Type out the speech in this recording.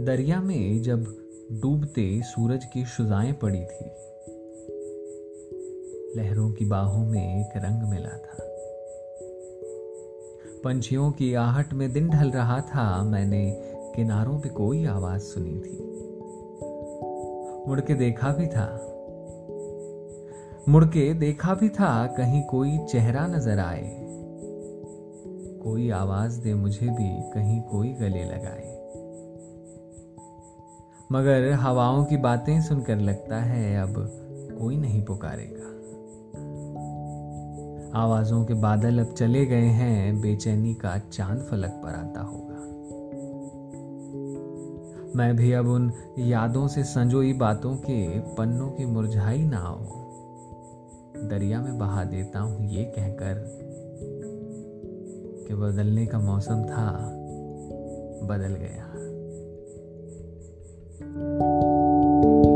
दरिया में जब डूबते सूरज की शुजाएँ पड़ी थी, लहरों की बाहों में एक रंग मिला था। पंछियों की आहट में दिन ढल रहा था, मैंने किनारों पे कोई आवाज़ सुनी थी। मुड़ के देखा भी था। मुड़ के देखा भी था, कहीं कोई चेहरा नज़र आए। कोई आवाज़ दे मुझे भी, कहीं कोई गले लगाए। मगर हवाओं की बातें सुनकर लगता है अब कोई नहीं पुकारेगा। आवाजों के बादल अब चले गए हैं, बेचैनी का चाँद फलक पर आता होगा। मैं भी अब उन यादों से संजोई बातों के पन्नों की मुरझाई नाव दरिया में बहा देता हूँ ये कहकर कि बदलने का मौसम था, बदल गया। thank you.